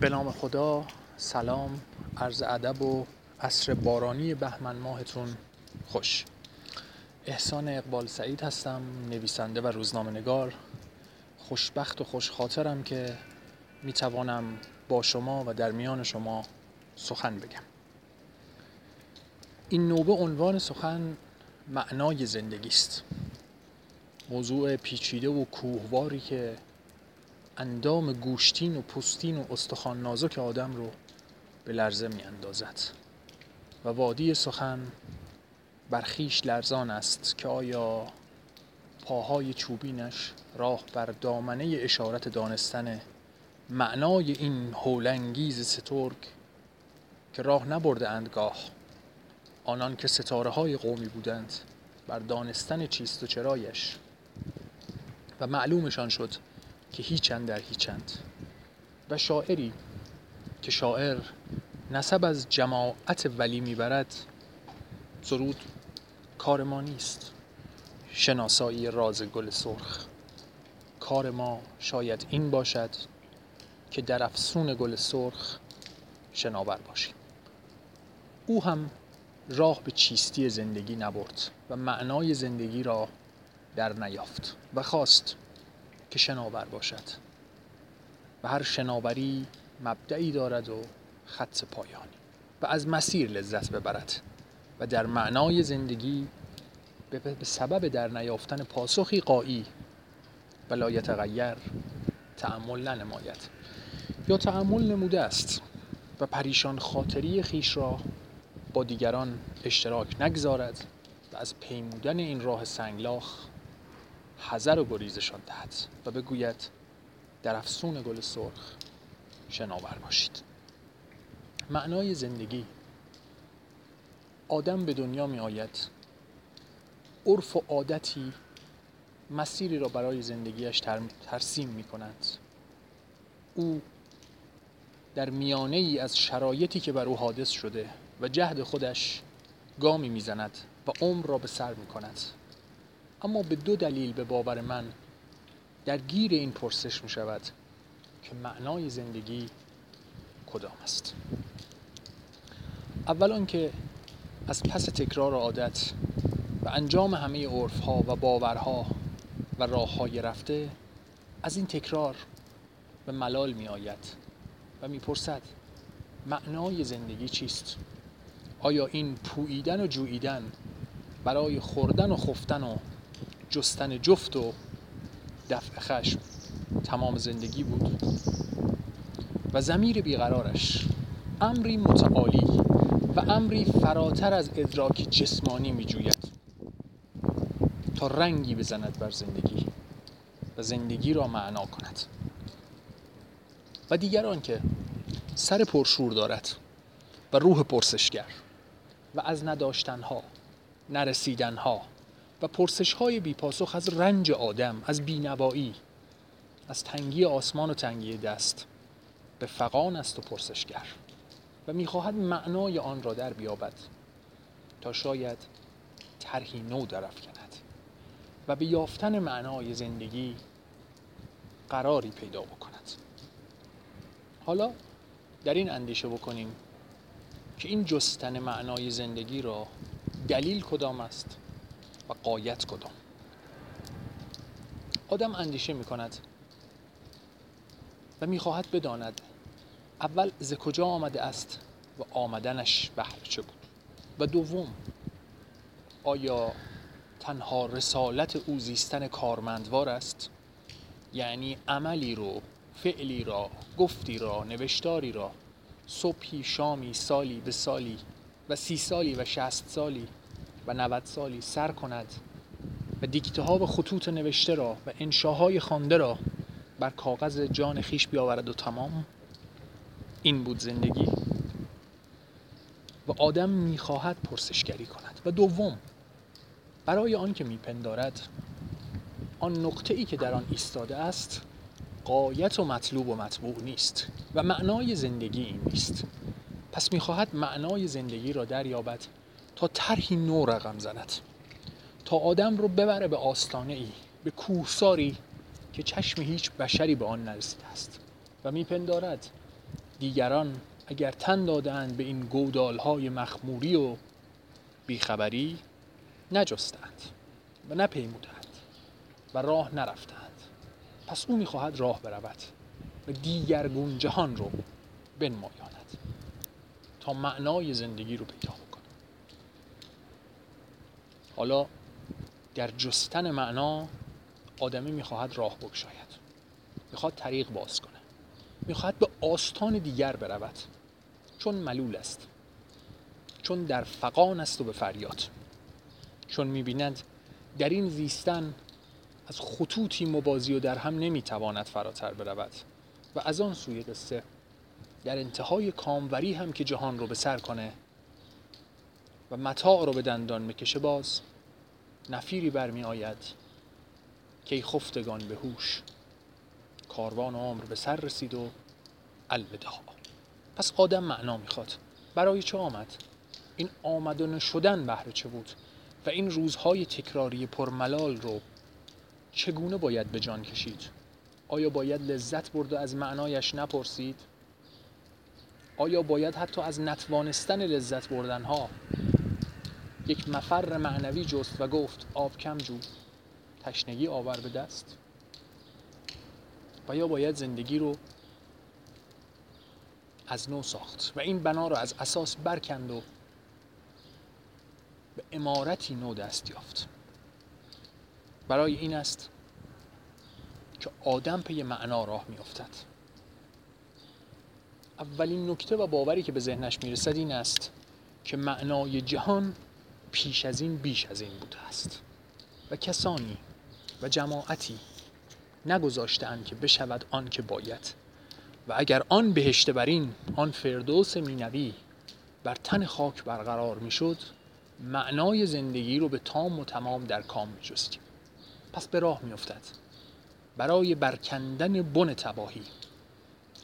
به نام خدا سلام عرض ادب و عصر بارانی بهمن ماهتون خوش. احسان اقبال سعید هستم نویسنده و روزنامه نگار خوشبخت و خوش خاطرم که می‌توانم با شما و در میان شما سخن بگم. این نوبه عنوان سخن معنای زندگی است موضوع پیچیده و کوهواری که اندام گوشتین و پوستین و استخوان نازک آدم رو به لرزه می اندازد و وادی سخن برخیش لرزان است که آیا پاهای چوبینش راه بر دامنه اشارت دانستن معنای این هولنگیز سترگ که راه نبرده اندگاه آنان که ستاره های قومی بودند بر دانستن چیست و چرایش. و معلومشان شد که هیچند در هیچند. و شاعری که شاعر نسب از جماعت ولی می‌برد سرود کار ما نیست. شناسایی راز گل سرخ. کار ما شاید این باشد که در افسون گل سرخ شناور باشیم. او هم راه به چیستی زندگی نبرد و معنای زندگی را در نیافت و خواست که شناور باشد. و هر شناوری مبدعی دارد و خط پایانی. و از مسیر لذت ببرد. و در معنای زندگی به سبب در نیافتن پاسخی قایی. و لا یتغیر تعمل ننماید. یا تعمل نموده است. و پریشان خاطری خیش را با دیگران اشتراک نگذارد. و از پیمودن این راه سنگلاخ حذر و گریزشان دهد و بگوید در افسون گل سرخ شناور باشید. معنای زندگی آدم به دنیا می آید عرف و عادتی مسیری را برای زندگیش ترسیم می کند. او در میانه ای از شرایطی که بر او حادث شده و جهد خودش گامی می‌زند و عمر را به سر می کند. اما به دو دلیل به باور من در گیر این پرسش می شود که معنای زندگی کدام است اول آنکه از پس تکرار عادت و انجام همه عرف ها و باورها و راه های رفته از این تکرار به ملال می آید و می پرسد معنای زندگی چیست؟ آیا این پوییدن و جوییدن برای خوردن و خفتن و جستن جفت و دفع خشم تمام زندگی بود و زمیر بیقرارش امری متعالی و امری فراتر از ادراک جسمانی می جوید تا رنگی بزند بر زندگی و زندگی را معنا کند. و دیگران که سر پرشور دارد و روح پرسشگر و از نداشتنها نرسیدنها و پرسش های بی پاسخ از رنج آدم از بینوایی از تنگی آسمان و تنگی دست. به فقان است و پرسشگر. و می‌خواهد معنای آن را در بیابد تا شاید طرحی نو درافکند و به یافتن معنای زندگی قراری پیدا بکند. حالا در این اندیشه بکنیم که این جستن معنای زندگی را دلیل کدام است؟ و قایت کدام؟ آدم اندیشه می کند و می‌خواهد بداند اول ز کجا آمده است و آمدنش بهر چه بود. و دوم آیا تنها رسالت او زیستن کارمندوار است؟ یعنی عملی رو فعلی را گفتی را نوشتاری را صبحی شامی سالی به سالی و سی سالی و شست سالی و 90 سالی سر کند و دیکته ها و خطوط نوشته را و انشاهای خوانده را بر کاغذ جان خیش بیاورد و تمام این بود زندگی. و آدم می‌خواهد پرسشگری کند. و دوم برای آنکه میپندارد آن نقطه ای که در آن ایستاده است قایت و مطلوب و مطبوع نیست و معنای زندگی این نیست. پس می‌خواهد معنای زندگی را دریابد تا طرحی نو رقم زند. تا آدم رو ببره به آستانه ای به کوهساری که چشم هیچ بشری به آن نرسیده است. و میپندارد دیگران اگر تن دادند به این گودالهای مخموری و بیخبری نجستند و نپیمودند و راه نرفتند پس او می‌خواهد راه برود و دیگرگون جهان رو بنمایاند تا معنای زندگی رو پیدا بکنه حالا در جستن معنا آدمی می‌خواهد راه بگشاید. می‌خواد طریق باز کنه. می‌خواهد به آستان دیگر برود. چون ملول است. چون در فقان است و به فریاد. چون می‌بیند در این زیستن از خطوطی مبازی و در هم نمی‌تواند فراتر برود. و از آن سوی قصه در انتهای کاموری هم که جهان رو به سر کنه و متاع رو به دندان بکشه باز. نفیری برمی آید که خفتگان به هوش. کاروان عمر به سر رسید و الوداع. پس آدم معنا می‌خواد. برای چه آمد؟ این آمدن شدن بهر چه بود؟ و این روزهای تکراری پرملال رو چگونه باید به جان کشید؟ آیا باید لذت برد و از معنایش نپرسید؟ آیا باید حتی از نتوانستن لذت بردن ها یک مفر معنوی جست و گفت آب کم جو. تشنگی آور به دست. و یا باید زندگی رو از نو ساخت. و این بنا رو از اساس برکند و به امارتی نو دست یافت. برای این است که آدم پی معنا راه میافتد. اولین نکته و باوری که به ذهنش می‌رسد این است که معنای جهان پیش از این بیش از این بوده است. و کسانی و جماعتی نگذاشتند که بشود آن که باید. و اگر آن بهشت برین آن فردوس مینوی بر تن خاک برقرار می‌شد معنای زندگی رو به تام و تمام در کام میجستیم. پس به راه میافتد. برای برکندن بن تباهی.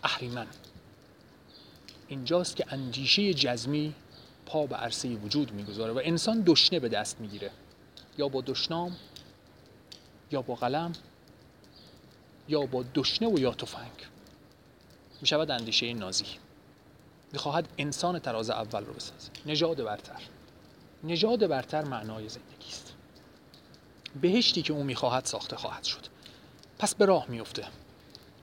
اهریمن. اینجاست که اندیشه جزمی پا به عرصه وجود می‌گذاره و انسان دشنه به دست می‌گیره. یا با دشنام یا با قلم یا با دشنه و یا تفنگ. می شود اندیشه نازی. می‌خواهد انسان تراز اول رو بسازه. نژاد برتر. نژاد برتر معنای زندگی است. بهشتی که او می‌خواهد ساخته خواهد شد. پس به راه میفته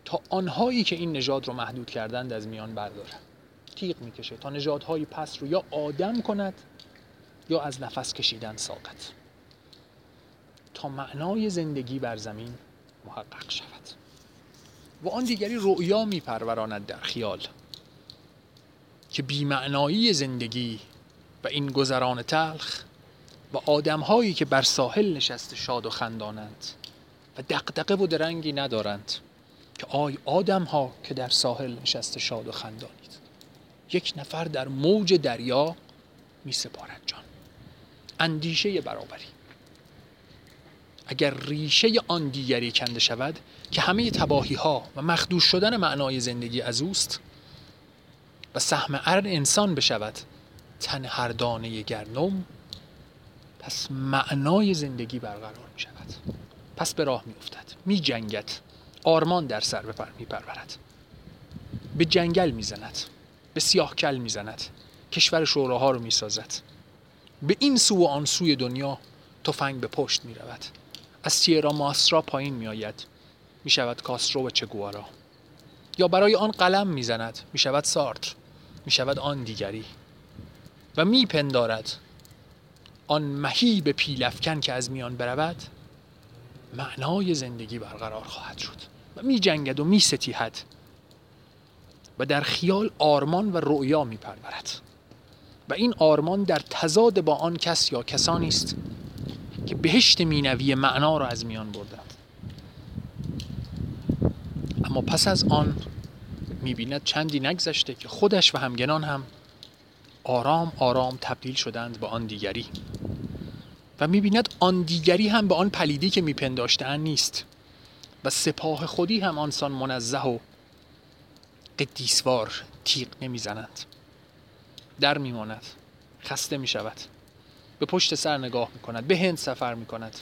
تا آنهایی که این نژاد رو محدود کردند از میان برداره تیغ می‌کشه تا نژادهای پس رو یا آدم کند یا از نفس کشیدن ساقط. تا معنای زندگی بر زمین محقق شود. و آن دیگری رؤیا میپروراند در خیال که بیمعنایی زندگی و این گذران تلخ و آدمهایی که بر ساحل نشسته شاد و خندانند و دقدقه و درنگی ندارند که آی آدم ها که در ساحل نشسته شاد و خندانید یک نفر در موج دریا می سپارد جان. اندیشه برابری. اگر ریشه آن دیگری کنده شود که همه تباهی ها و مخدوش شدن معنای زندگی از اوست و سهم ارن انسان بشود تن هر دانه گرنم پس معنای زندگی برقرار می شود پس به راه می افتد می جنگد آرمان در سر بپر می پرورد به جنگل می زند به سیاه کل می زند کشور شوراها رو می سازد به این سو و آن سوی دنیا تفنگ به پشت می رود از سیرا ماسرا پایین می آید می شود کاسترو و چگوارا یا برای آن قلم می زند می شود سارتر. می شود آن دیگری. و می پندارد آن مهیب پیلفکن که از میان برود معنای زندگی برقرار خواهد شد. و می جنگد و می ستیهد و در خیال آرمان و رؤیا می پرورد و این آرمان در تضاد با آن کس یا کسانی است که بهشت مینوی معنا را از میان بردند اما پس از آن می‌بیند چندی نگذشته که خودش و همگنان هم آرام آرام تبدیل شدند به آن دیگری. و می‌بیند آن دیگری هم به آن پلیدی که میپنداشتن نیست. و سپاه خودی هم آنسان منزه و قدیسوار تیغ نمی‌زنند در میماند. خسته می‌شود. به پشت سر نگاه می‌کند. به هند سفر می‌کند.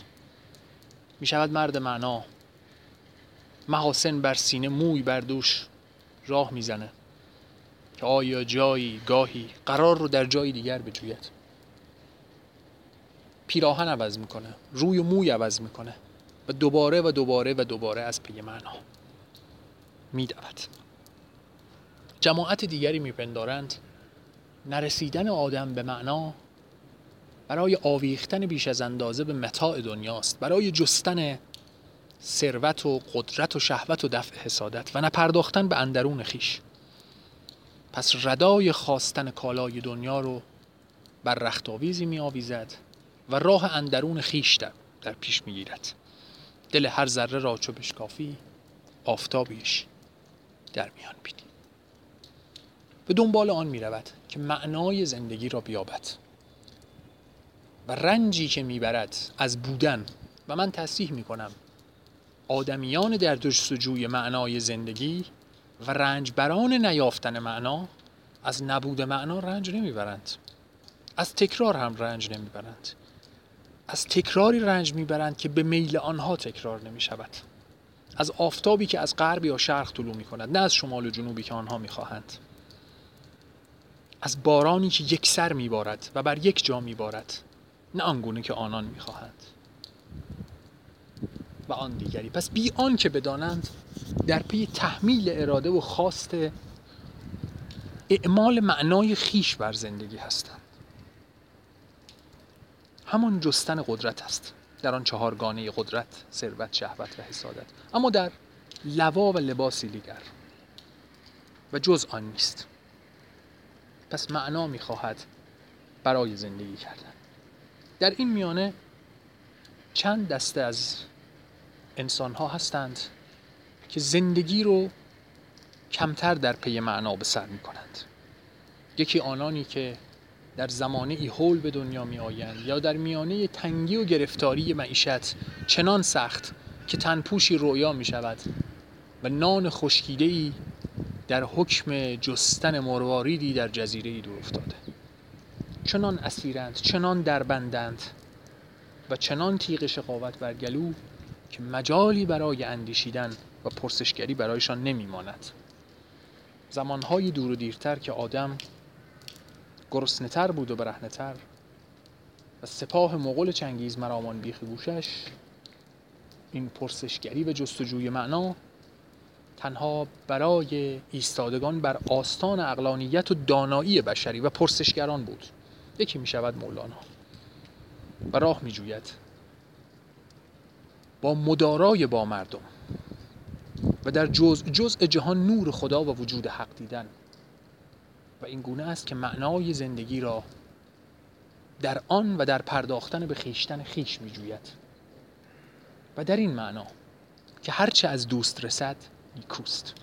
می‌شود مرد معنا. محاسن بر سینه موی بر دوش راه می‌زنه. که آیا جایی گاهی قرار رو در جای دیگر بجوید. پیراهن عوض می‌کنه. روی و موی عوض می‌کنه. و دوباره و دوباره و دوباره از پی معنا میدود. جماعت دیگری میپندارند. نرسیدن آدم به معنا برای آویختن بیش از اندازه به متاع دنیاست برای جستن ثروت و قدرت و شهوت و دفع حسادت و نپرداختن به اندرون خیش. پس ردای خواستن کالای دنیا رو بر رختاویزی می آویزد و راه اندرون خیش در, در پیش می گیرد دل هر ذره را چو بشکافی آفتابیش در میان بینی. به دنبال آن می رود که معنای زندگی را بیابد و رنجی که می‌برد از بودن و من تصریح می کنم آدمیان در جستجوی معنای زندگی و رنجبران نیافتن معنا از نبود معنا رنج نمی‌برند. از تکرار هم رنج نمی‌برند. از تکراری رنج می‌برند که به میل آنها تکرار نمی شود از آفتابی که از غرب یا شرق طلوع می کند نه از شمال و جنوبی که آنها می‌خواهند. از بارانی که یک سر میبارد و بر یک جا میبارد نه آنگونه که آنان می‌خواهند. و آن دیگری. پس بی آن که بدانند در پی تحمیل اراده و خواست اعمال معنای خیش بر زندگی هستند. همان جستن قدرت است. در آن چهارگانه قدرت ثروت شهوت و حسادت. اما در لوا و لباسی دیگر. و جز آن نیست. پس معنا می‌خواهد برای زندگی کردن. در این میانه چند دسته از انسان ها هستند که زندگی رو کمتر در پی معنا به سر می کنند یکی آنانی که در زمانه ای حول به دنیا می آیند یا در میانه تنگی و گرفتاری معیشت چنان سخت که تنپوشی رویا می شود و نان خشکیده ای در حکم جستن مرواریدی در جزیره ای دور افتاده. چنان اسیرند چنان دربندند و چنان تیغ شقاوت بر گلو که مجالی برای اندیشیدن و پرسشگری برایشان نمیماند. زمانهای دور و دیرتر که آدم گرسنهتر بود و برهنهتر و سپاه مغول چنگیز مرامان بیخ گوشش این پرسشگری و جستجوی معنا تنها برای ایستادگان بر آستان اقلانیت و دانایی بشری و پرسشگران بود. یکی می شود مولانا. و راه می جوید با مدارای با مردم. و در جز جزء جهان نور خدا و وجود حق دیدن. و این گونه است که معنای زندگی را در آن و در پرداختن به خیشتن خیش می جوید و در این معنا که هرچه از دوست رسد نیکوست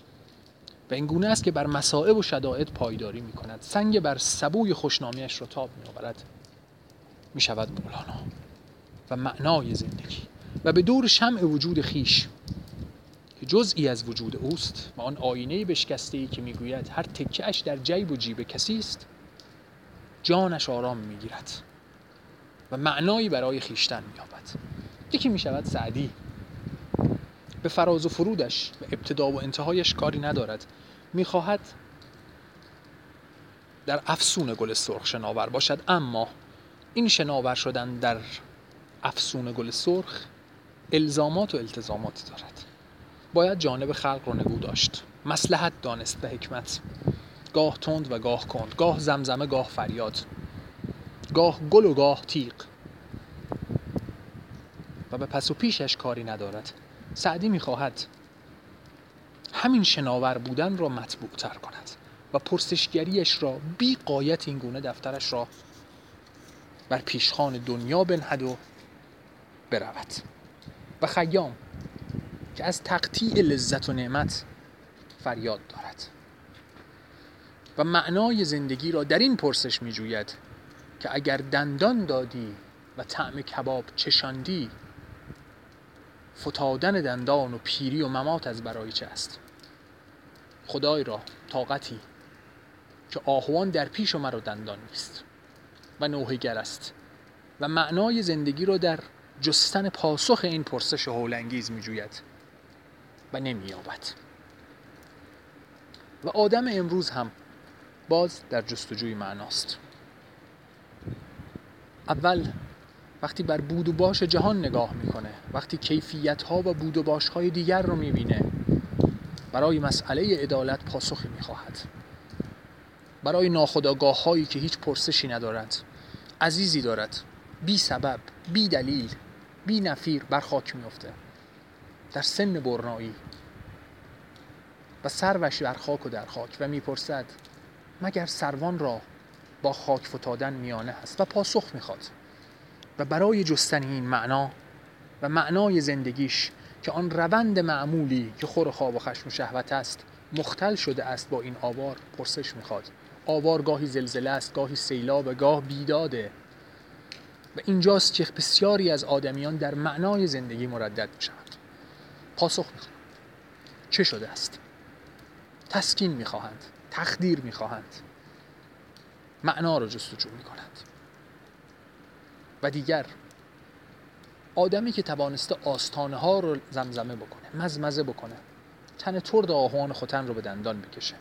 و این گونه است که بر مسائب و شدائد پایداری می کند سنگ بر سبوی خوشنامیش را تاب می آورد می شود مولانا. و معنای زندگی. و به دور شمع وجود خیش که جزئی از وجود اوست و آن آینه بشکسته ای که می‌گوید هر تکهش در جیب و جیب کسی است جانش آرام می‌گیرد و معنایی برای خیشتن مییابد. یکی می‌شود سعدی. به فراز و فرودش و ابتدا و انتهایش کاری ندارد. می‌خواهد در افسون گل سرخ شناور باشد. اما این شناور شدن در افسون گل سرخ الزامات و التزامات دارد. باید جانب خلق رو نگو داشت. مسلحت دانست به حکمت. گاه تند و گاه کند. گاه زمزمه گاه فریاد. گاه گل و گاه تیغ. و به پس و پیشش کاری ندارد. سعدی می‌خواهد همین شناور بودن را مطبوع تر کند و پرسشگریش را بی قایت این گونه دفترش را بر پیشخان دنیا بنهد و برود. و خیام که از تقطیع لذت و نعمت فریاد دارد. و معنای زندگی را در این پرسش می جوید که اگر دندان دادی و طعم کباب چشاندی فتادن دندان و پیری و ممات از برای چه است؟ خدای را طاقتی که آهوان در پیش و مرا دندان نیست و نوحگر است و معنای زندگی را در جستن پاسخ این پرسش هولانگیز می جوید و نمییابد. و آدم امروز هم باز در جستجوی معناست. اول وقتی بر بود و باش جهان نگاه می‌کنه وقتی کیفیت ها و بود و باش های دیگر رو می‌بینه برای مسئله عدالت پاسخی می‌خواهد. برای ناخداگاه هایی که هیچ پرسشی ندارد عزیزی دارد بی سبب بی دلیل بی نفیر بر خاک میفته در سن برنایی و سروش بر خاک و در خاک و می‌پرسد مگر سروان را با خاک فتادن میانه هست و پاسخ می‌خواد؟ و برای جستن این معنا و معنای زندگیش که آن روند معمولی که خور خواب و خشم و شهوت است مختل شده است با این آوار پرسش می‌خواد. آوار گاهی زلزله است گاهی و گاه بیداده. و اینجاست که بسیاری از آدمیان در معنای زندگی مردد می‌شوند. پاسخ می‌خواد چه شده است؟ تسکین می‌خواهند تخدیر می‌خواهند. معنا رو جستجو می‌کنند. و دیگر. آدمی که توانسته آستانه ها رو زمزمه بکنه مزمزه بکنه تن ترد آهوان خوتن رو به دندان بکشه.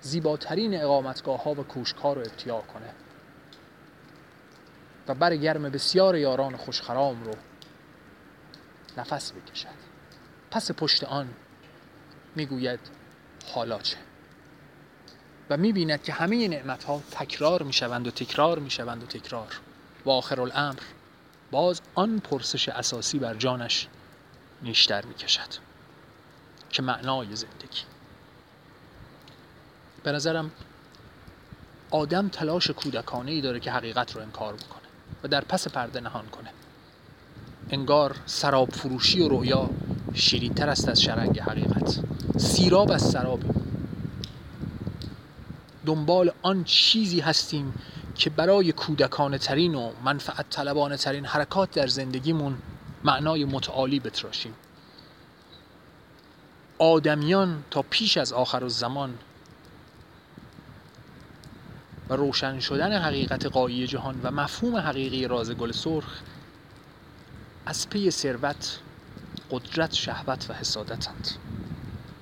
زیباترین اقامتگاه ها و کوشکار رو ابتیاع کنه. و بر گرم بسیار یاران خوشخرام رو نفس بکشد. پس پشت آن می‌گوید حالا چه؟ و می‌بیند که همه نعمت ها تکرار می‌شوند و تکرار می‌شوند و تکرار. و آخر الامر باز آن پرسش اساسی بر جانش نیشتر می‌کشد که معنای زندگی. به نظرم آدم تلاش کودکانه ای داره که حقیقت رو انکار بکنه و در پس پرده نهان کنه. انگار سراب فروشی و رویا شیرینتر است از شرنگ حقیقت. سیراب از سرابی دنبال آن چیزی هستیم که برای کودکانه ترین و منفعت طلبانه ترین حرکات در زندگیمون معنای متعالی بتراشیم. آدمیان تا پیش از آخر زمان و روشن شدن حقیقت قایی جهان و مفهوم حقیقی راز گل سرخ از پی ثروت قدرت شهوت و حسادتند.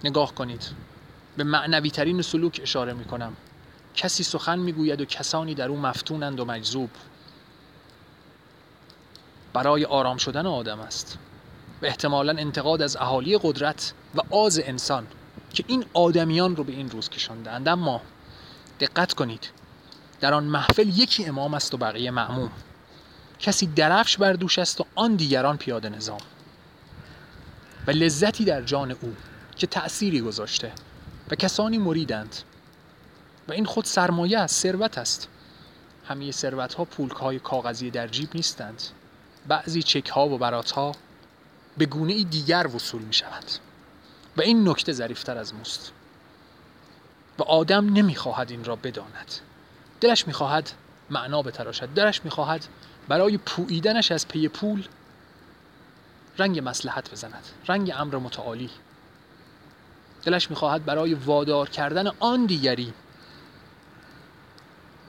نگاه کنید به معنوی ترین سلوک اشاره می کنم کسی سخن می‌گوید و کسانی در او مفتونند و مجذوب. برای آرام شدن آدم است. و احتمالا انتقاد از اهالی قدرت و آز انسان که این آدمیان رو به این روز کشاندند. اما دقت کنید در آن محفل یکی امام است و بقیه معموم. کسی درفش بر دوش است و آن دیگران پیاده نظام. و لذتی در جان او که تأثیری گذاشته و کسانی مریدند. و این خود سرمایه است ثروت است. همه ثروت ها پولک های کاغذی در جیب نیستند. بعضی چک ها و برات ها به گونه دیگر وصول می شود و این نکته ظریفتر از موست و آدم نمی‌خواهد این را بداند. دلش می‌خواهد معنا بتراشد. دلش می‌خواهد برای پوییدنش از پی پول رنگ مسلحت بزند. رنگ امر متعالی. دلش می‌خواهد برای وادار کردن آن دیگری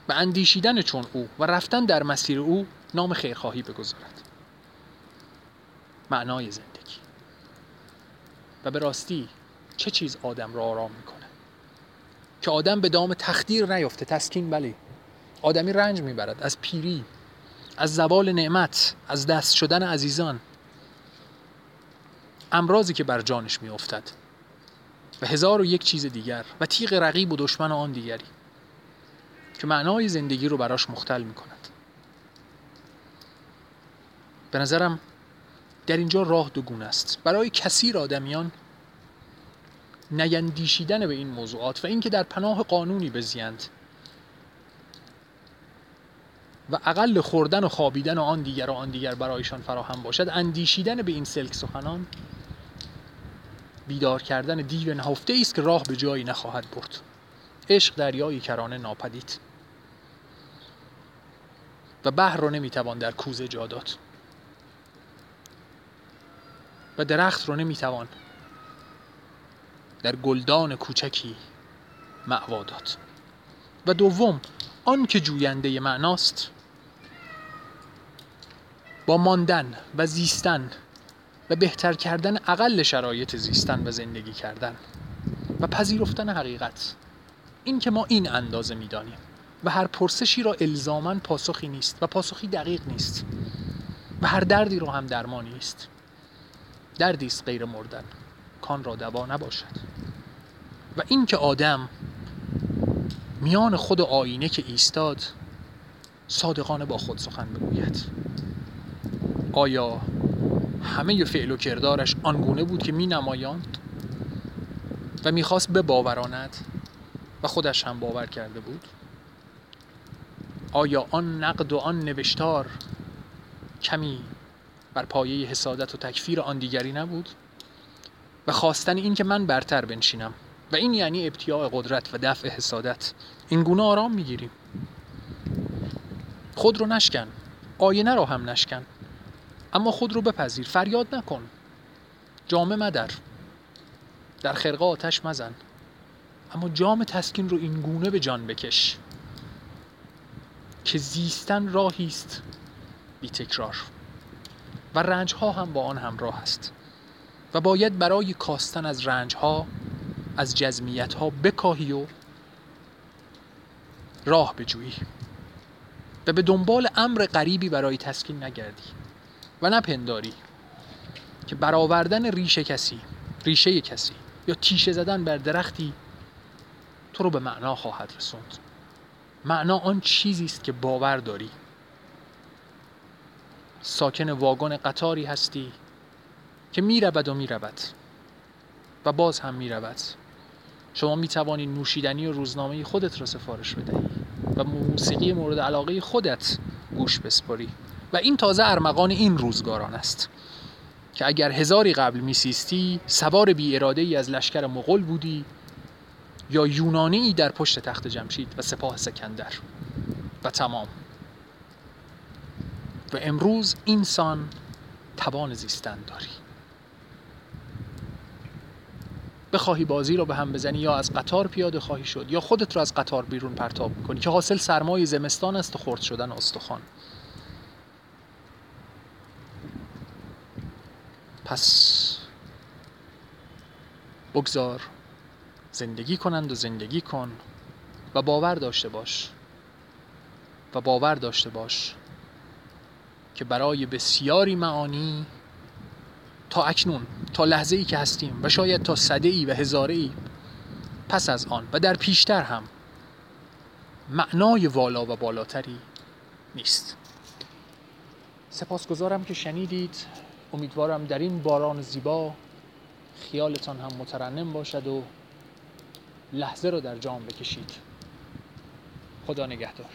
و اندیشیدن چون او و رفتن در مسیر او نام خیرخواهی بگذارد. معنای زندگی. و به راستی چه چیز آدم را آرام می‌کنه که آدم به دام تخدیر نیفته تسکین بلی آدمی رنج می‌برد از پیری از زوال نعمت از دست شدن عزیزان. امراضی که بر جانش میافتد. و هزار و یک چیز دیگر و تیغ رقیب و دشمن آن دیگری. که معنای زندگی رو براش مختل می کند به نظرم در اینجا راه دو گونه است. برای کثیر آدمیان نیندیشیدن به این موضوعات و اینکه در پناه قانونی بزیند و اقل خوردن و خوابیدن و آن دیگر و آن دیگر برایشان فراهم باشد اندیشیدن به این سلک سخنان بیدار کردن دیو نهفته است که راه به جایی نخواهد برد. عشق دریایی کرانه ناپدید. و بحر رو نمی‌توان در کوزه جا داد. و درخت رو نمی‌توان در گلدان کوچکی معوا داد. و دوم آن که جوینده معناست با ماندن و زیستن و بهتر کردن اقل شرایط زیستن و زندگی کردن و پذیرفتن حقیقت. این که ما این اندازه می‌دانیم. و هر پرسشی را الزاما پاسخی نیست و پاسخی دقیق نیست و هر دردی را هم درمانی است. دردی است غیر مردن. کان را دوا نباشد. و این که آدم میان خود آینه که ایستاد صادقانه با خود سخن بگوید. آیا همه فعل و کردارش آنگونه بود که می نمایاند و می‌خواست باوراند و خودش هم باور کرده بود؟ آیا آن نقد و آن نوشتار کمی بر پایه حسادت و تکفیر آن دیگری نبود؟ و خواستن این که من برتر بنشینم. و این یعنی ابتیاع قدرت و دفع حسادت. این گونه آرام می‌گیریم. خود رو نشکن. آینه را هم نشکن. اما خود رو بپذیر. فریاد نکن. جامه مدر. در خرقه آتش مزن. اما جام تسکین رو این گونه به جان بکش. که زیستن راهی است. بی تکرار. و رنج ها هم با آن همراه است. و باید برای کاستن از رنج ها از جزمیت ها بکاهی و راه بجویی. و به دنبال امر غریبی برای تسکین نگردی. و نپنداری که برآوردن ریشه کسی ریشه کسی یا تیشه زدن بر درختی تو رو به معنا خواهد رسوند. معنا آن چیزی است که باور داری. ساکن واگن قطاری هستی که می‌رود و می‌رود و باز هم می‌رود. شما می توانی نوشیدنی و روزنامه خودت را سفارش بدهی و موسیقی مورد علاقه خودت گوش بسپاری و این تازه ارمغان این روزگاران است که اگر هزاری قبل میسیستی سوار بی اراده ای از لشکر مغول بودی یا یونانی در پشت تخت جمشید و سپاه سکندر. و تمام. و امروز اینسان توان زیستن داری بخواهی بازی رو به هم بزنی یا از قطار پیاده خواهی شد یا خودت رو از قطار بیرون پرتاب کنی که حاصل سرمای زمستان است و خرد شدن استخوان. پس بگذار زندگی کنند و زندگی کن و باور داشته باش و باور داشته باش که برای بسیاری معانی تا اکنون تا لحظه ای که هستیم و شاید تا صده ای و هزاره ای پس از آن و در پیشتر هم معنای والا و بالاتری نیست. سپاسگزارم که شنیدید. امیدوارم در این باران زیبا خیالتان هم مترنم باشد و لحظه رو در جام بکشید. خدا نگهدار.